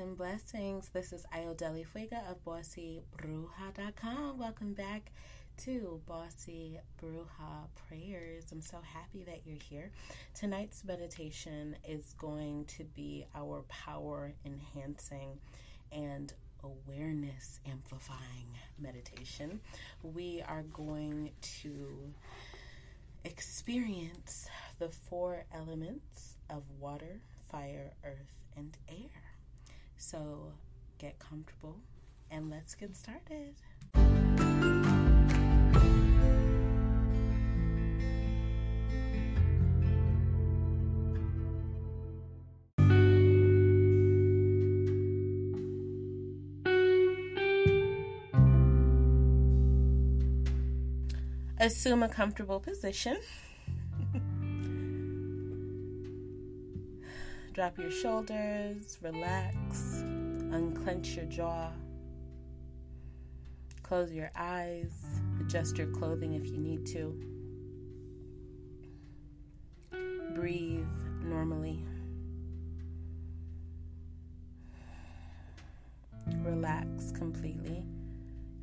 and blessings. This is Ayodeli Fuega of BossyBruja.com. Welcome back to Bossy Bruja Prayers. I'm so happy that you're here. Tonight's meditation is going to be our power enhancing and awareness amplifying meditation. We are going to experience the four elements of water, fire, earth, and air. So get comfortable and let's get started. Assume a comfortable position. Drop your shoulders, relax, unclench your jaw, close your eyes, adjust your clothing if you need to. Breathe normally. Relax completely.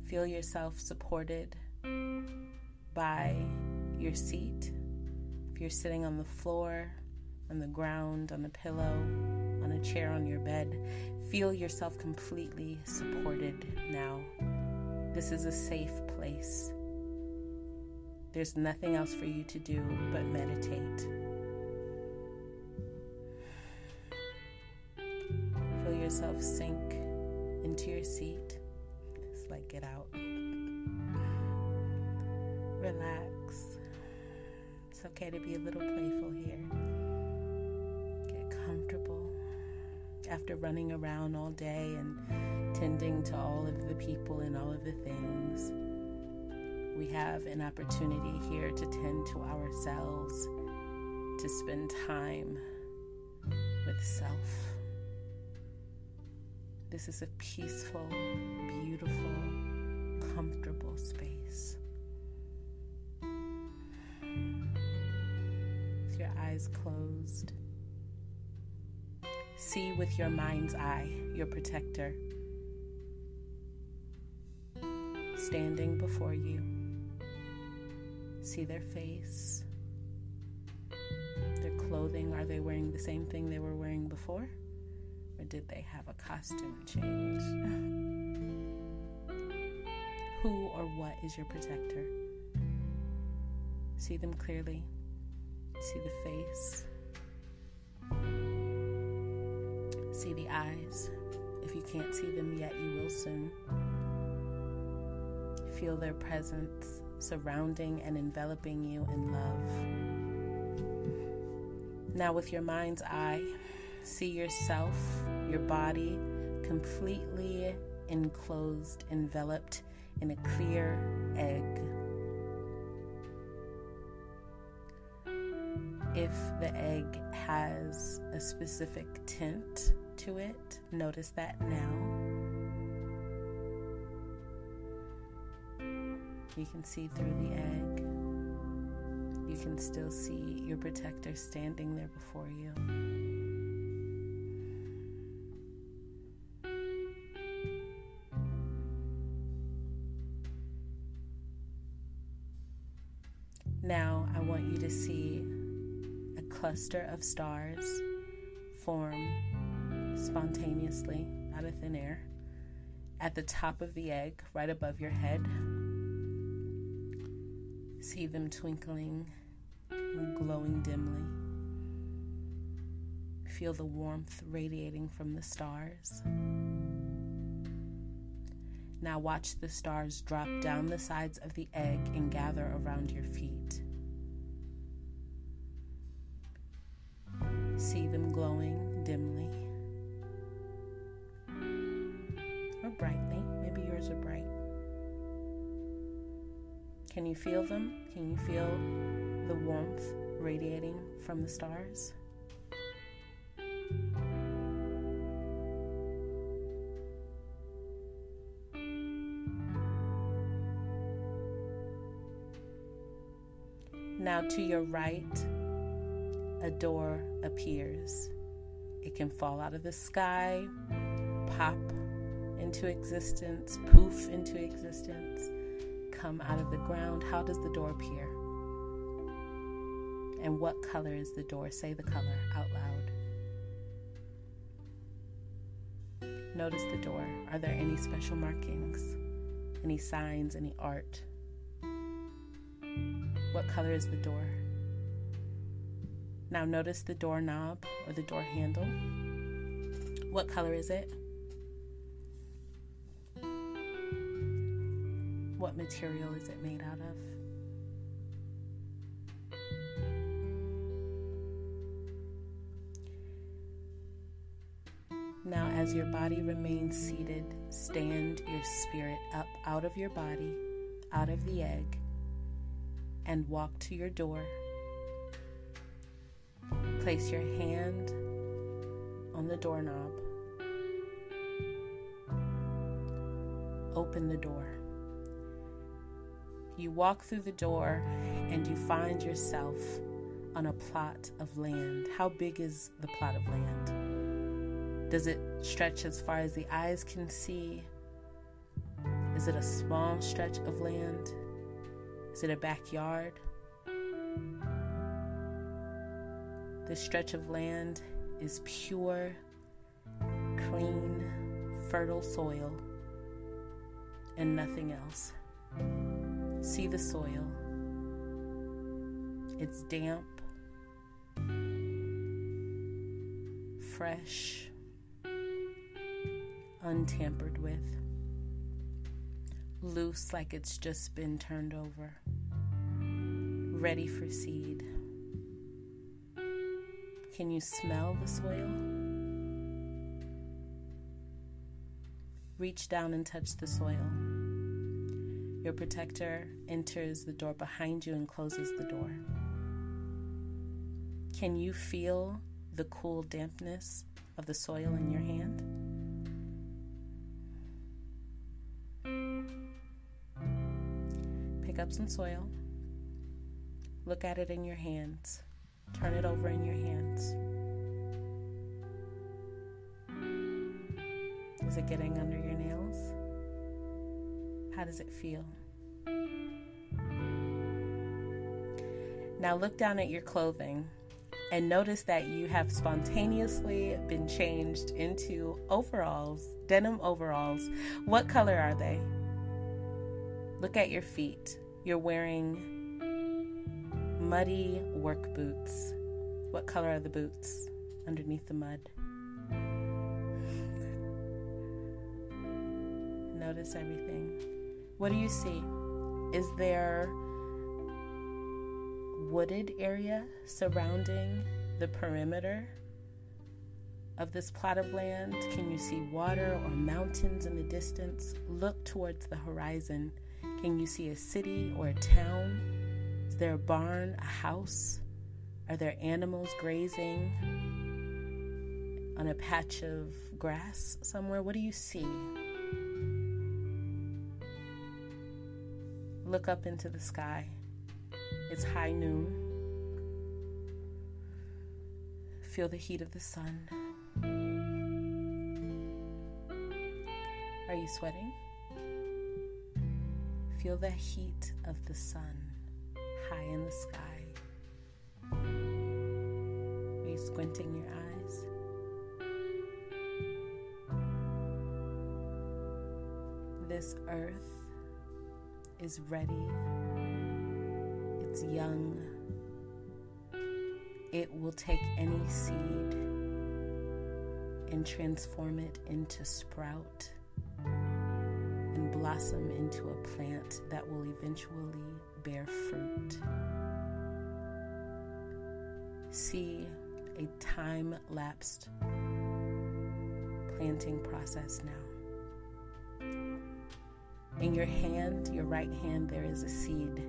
Feel yourself supported by your seat. If you're sitting on the floor, on the ground, on a pillow, on a chair on your bed. Feel yourself completely supported now. This is a safe place. There's nothing else for you to do but meditate. Feel yourself sink into your seat. Just like get out. Relax. It's okay to be a little playful here after running around all day and tending to all of the people and all of the things. We have an opportunity here to tend to ourselves, to spend time with self. This is a peaceful, beautiful, comfortable space. With your eyes closed, See with your mind's eye your protector standing before you. See their face, their clothing. Are they wearing the same thing they were wearing before? Or did they have a costume change? Who or what is your protector? See them clearly. See the face see the eyes. If you can't see them yet, you will soon. Feel their presence surrounding and enveloping you in love. Now, with your mind's eye, see yourself, your body completely enclosed, enveloped in a clear egg. If the egg has a specific tint, to it. Notice that now. You can see through the egg. You can still see your protector standing there before you. Now, I want you to see a cluster of stars form spontaneously out of thin air at the top of the egg, right above your head. See them twinkling and glowing dimly. Feel the warmth radiating from the stars. Now watch the stars drop down the sides of the egg and gather around your feet. See them glowing dimly. Brightly. Maybe yours are bright. Can you feel them? Can you feel the warmth radiating from the stars? Now, to your right, a door appears. It can fall out of the sky, pop into existence, poof into existence, come out of the ground? How does the door appear? And what color is the door? Say the color out loud. Notice the door. Are there any special markings? Any signs? Any art? What color is the door? Now notice the doorknob or the door handle. What color is it? What material is it made out of? Now, as your body remains seated, stand your spirit up out of your body, out of the egg, and walk to your door. Place your hand on the doorknob. Open the door. You walk through the door and you find yourself on a plot of land. How big is the plot of land? Does it stretch as far as the eyes can see? Is it a small stretch of land? Is it a backyard? This stretch of land is pure, clean, fertile soil and nothing else. See the soil. It's damp, fresh, untampered with, loose like it's just been turned over, ready for seed. Can you smell the soil? Reach down and touch the soil. Your protector enters the door behind you and closes the door. Can you feel the cool dampness of the soil in your hand? Pick up some soil. Look at it in your hands. Turn it over in your hands. Is it getting under your nails? How does it feel? Now look down at your clothing and notice that you have spontaneously been changed into overalls, denim overalls. What color are they? Look at your feet. You're wearing muddy work boots. What color are the boots underneath the mud? Notice everything. What do you see? Is there wooded area surrounding the perimeter of this plot of land? Can you see water or mountains in the distance? Look towards the horizon. Can you see a city or a town? Is there a barn, a house? Are there animals grazing on a patch of grass somewhere? What do you see? Look up into the sky. It's high noon. Feel the heat of the sun. Are you sweating? Feel the heat of the sun high in the sky. Are you squinting your eyes? This earth is ready, it's young. It will take any seed and transform it into sprout and blossom into a plant that will eventually bear fruit. See a time lapsed planting process now. In your hand, your right hand, there is a seed.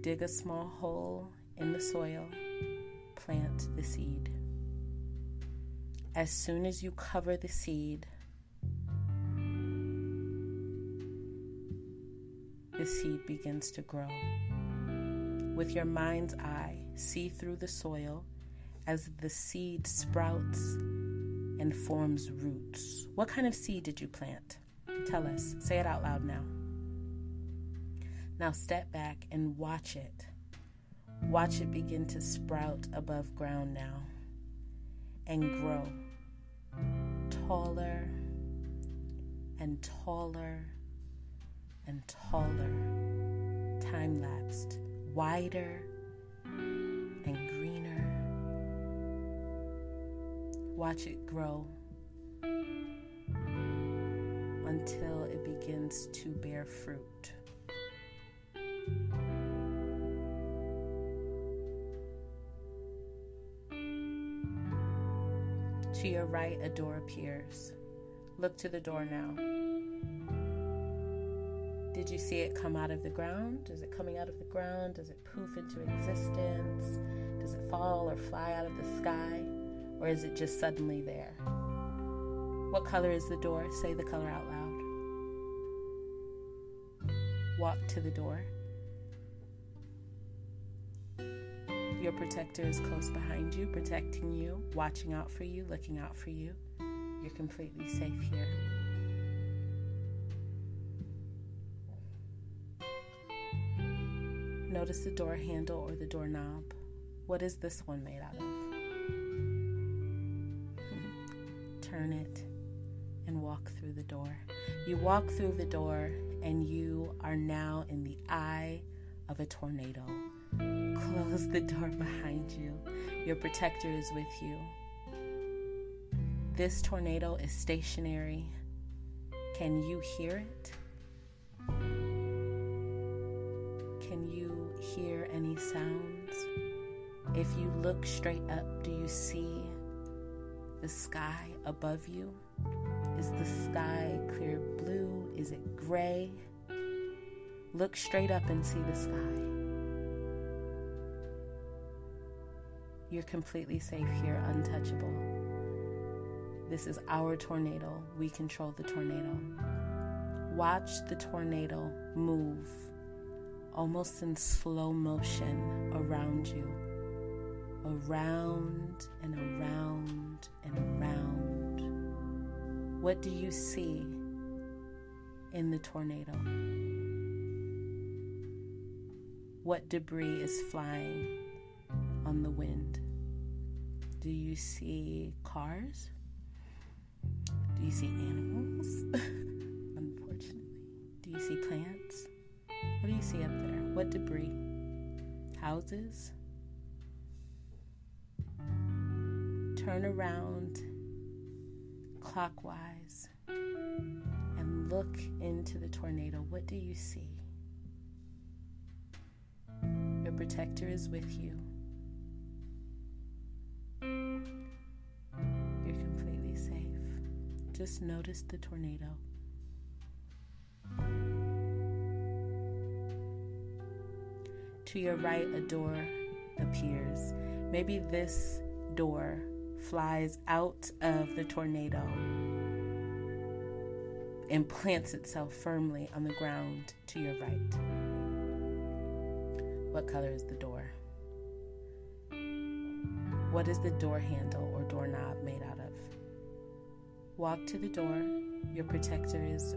Dig a small hole in the soil, plant the seed. As soon as you cover the seed, the seed begins to grow. With your mind's eye, see through the soil as the seed sprouts and forms roots. What kind of seed did you plant? Tell us. Say it out loud now. Now step back and watch it. Watch it begin to sprout above ground now and grow taller and taller and taller, time lapsed, wider Watch it grow until it begins to bear fruit. To your right, a door appears. Look to the door now. Did you see it come out of the ground? Is it coming out of the ground? Does it poof into existence? Does it fall or fly out of the sky? Or is it just suddenly there? What color is the door? Say the color out loud. Walk to the door. Your protector is close behind you, protecting you, watching out for you, looking out for you. You're completely safe here. Notice the door handle or the doorknob. What is this one made out of? Turn it and walk through the door. You walk through the door and you are now in the eye of a tornado. Close the door behind you. Your protector is with you. This tornado is stationary. Can you hear it? Can you hear any sounds? If you look straight up, do you see the sky above you? Is the sky clear blue? Is it gray? Look straight up and see the sky. You're completely safe here, untouchable. This is our tornado. We control the tornado. Watch the tornado move almost in slow motion around you, around and around and around. What do you see in the tornado? What debris is flying on the wind? Do you see cars? Do you see animals? Unfortunately. Do you see plants? What do you see up there? What debris? Houses? Turn around clockwise and look into the tornado. What do you see? Your protector is with you. You're completely safe. Just notice the tornado. To your right, a door appears. Maybe this door flies out of the tornado and plants itself firmly on the ground to your right. What color is the door? What is the door handle or doorknob made out of? Walk to the door. Your protector is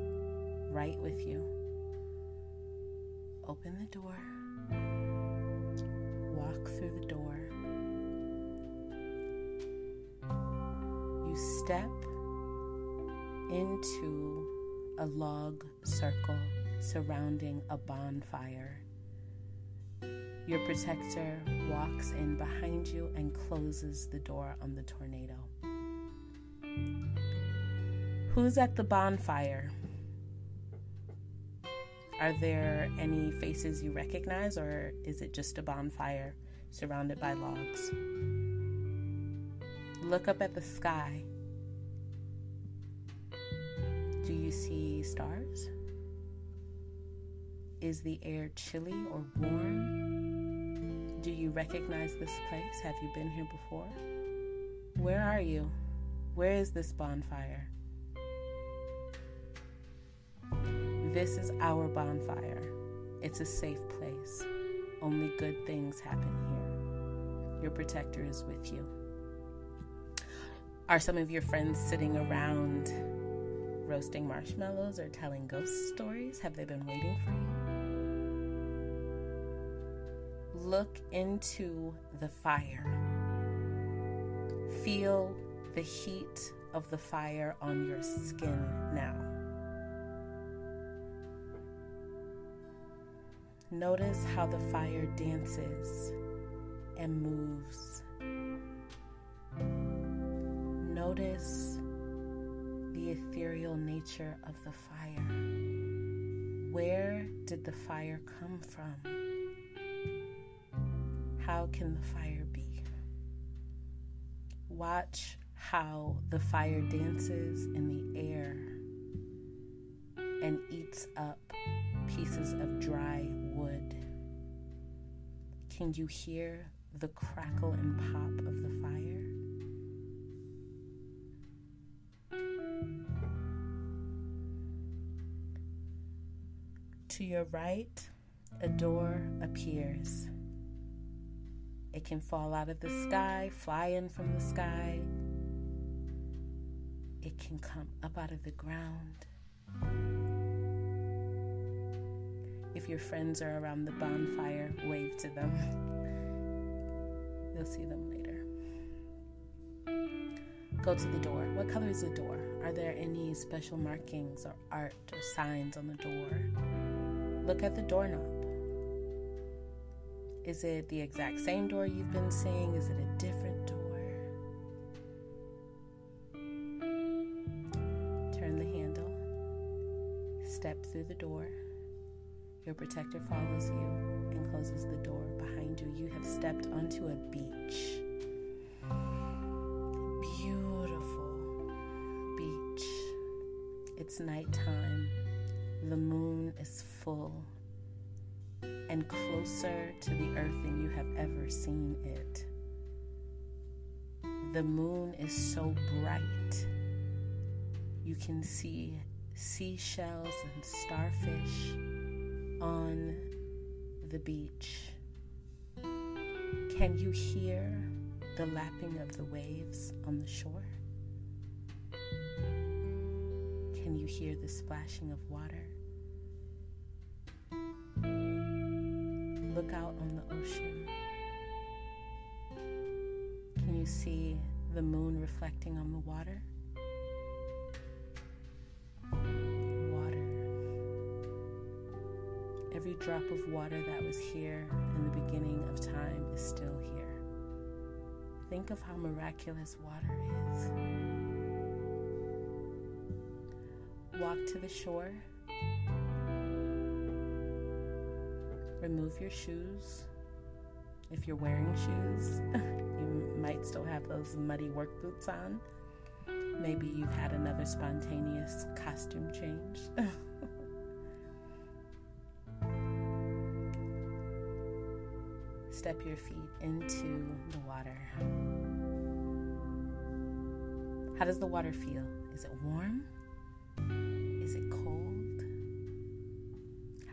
right with you. Open the door. Walk through the door. Step into a log circle surrounding a bonfire. Your protector walks in behind you and closes the door on the tornado. Who's at the bonfire? Are there any faces you recognize, or is it just a bonfire surrounded by logs? Look up at the sky. Do you see stars? Is the air chilly or warm? Do you recognize this place? Have you been here before? Where are you? Where is this bonfire? This is our bonfire. It's a safe place. Only good things happen here. Your protector is with you. Are some of your friends sitting around roasting marshmallows or telling ghost stories? Have they been waiting for you? Look into the fire. Feel the heat of the fire on your skin now. Notice how the fire dances and moves Notice the ethereal nature of the fire. Where did the fire come from? How can the fire be? Watch how the fire dances in the air and eats up pieces of dry wood. Can you hear the crackle and pop of the To your right, a door appears. It can fall out of the sky, fly in from the sky. It can come up out of the ground. If your friends are around the bonfire, wave to them. You'll see them later. Go to the door. What color is the door? Are there any special markings or art or signs on the door? Look at the doorknob. Is it the exact same door you've been seeing? Is it a different door? Turn the handle. Step through the door. Your protector follows you and closes the door behind you. You have stepped onto a beach. Beautiful beach. It's nighttime. The moon is full and closer to the earth than you have ever seen it. The moon is so bright. You can see seashells and starfish on the beach. Can you hear the lapping of the waves on the shore? Can you hear the splashing of water? Look out on the ocean. Can you see the moon reflecting on the water? Water. Every drop of water that was here in the beginning of time is still here. Think of how miraculous water is. Walk to the shore remove your shoes. If you're wearing shoes, you might still have those muddy work boots on. Maybe you've had another spontaneous costume change. Step your feet into the water. How does the water feel? Is it warm?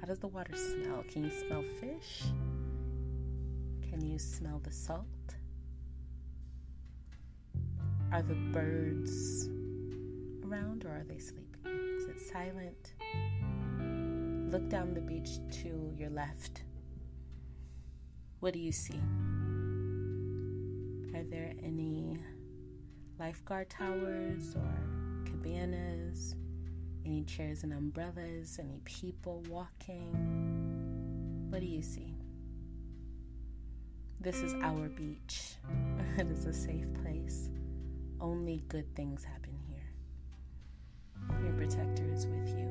How does the water smell? Can you smell fish? Can you smell the salt? Are the birds around or are they sleeping? Is it silent? Look down the beach to your left. What do you see? Are there any lifeguard towers or cabanas? Any chairs and umbrellas? Any people walking? What do you see? This is our beach. it is a safe place. Only good things happen here. Your protector is with you,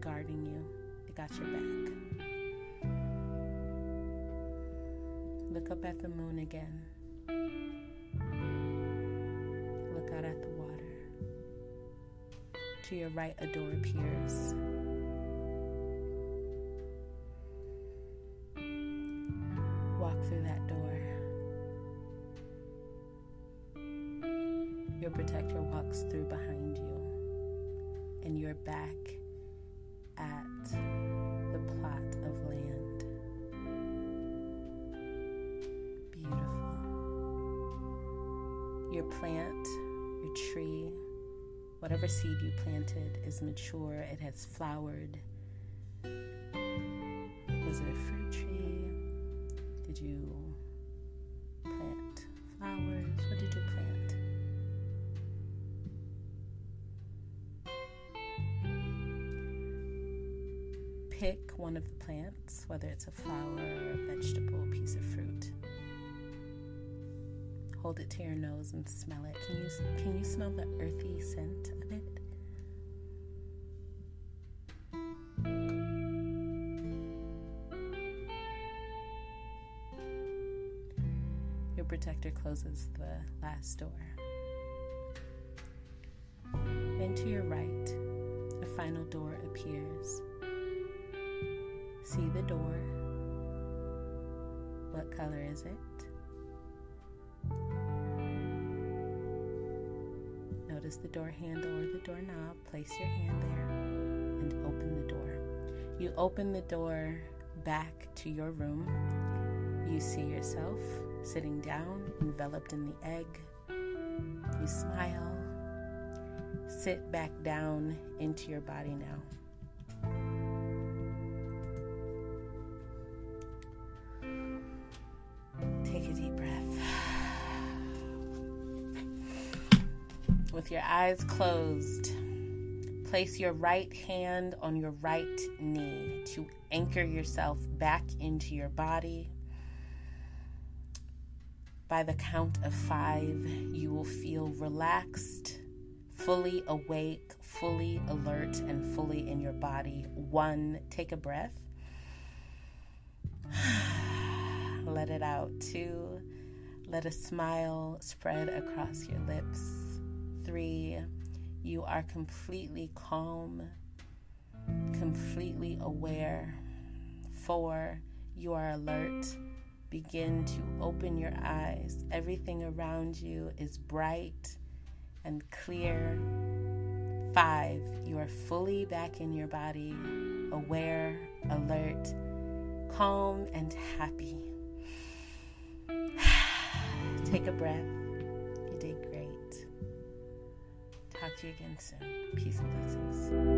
guarding you. They got your back. Look up at the moon again. Look out at the to your right, a door appears. Walk through that door. Your protector walks through behind you, and you're back at the plot of land. Beautiful. Your plant, whatever seed you planted is mature, it has flowered. Was it a fruit tree? Did you plant flowers? What did you plant? Pick one of the plants, whether it's a flower, a vegetable, a piece of fruit. Hold it to your nose and smell it. Can you can you smell the earthy scent of it? Your protector closes the last door. And to your right, a final door appears. See the door. What color is it? The door handle or the doorknob. Place your hand there and open the door. You open the door back to your room. You see yourself sitting down, enveloped in the egg. You smile. Sit back down into your body now. With your eyes closed, place your right hand on your right knee to anchor yourself back into your body. By the count of five, you will feel relaxed, fully awake, fully alert, and fully in your body. One, take a breath. Let it out. Two, let a smile spread across your lips. Three, you are completely calm, completely aware. Four, you are alert. Begin to open your eyes. Everything around you is bright and clear. Five, you are fully back in your body, aware, alert, calm, and happy. Take a breath. You. Again soon. Peace and blessings.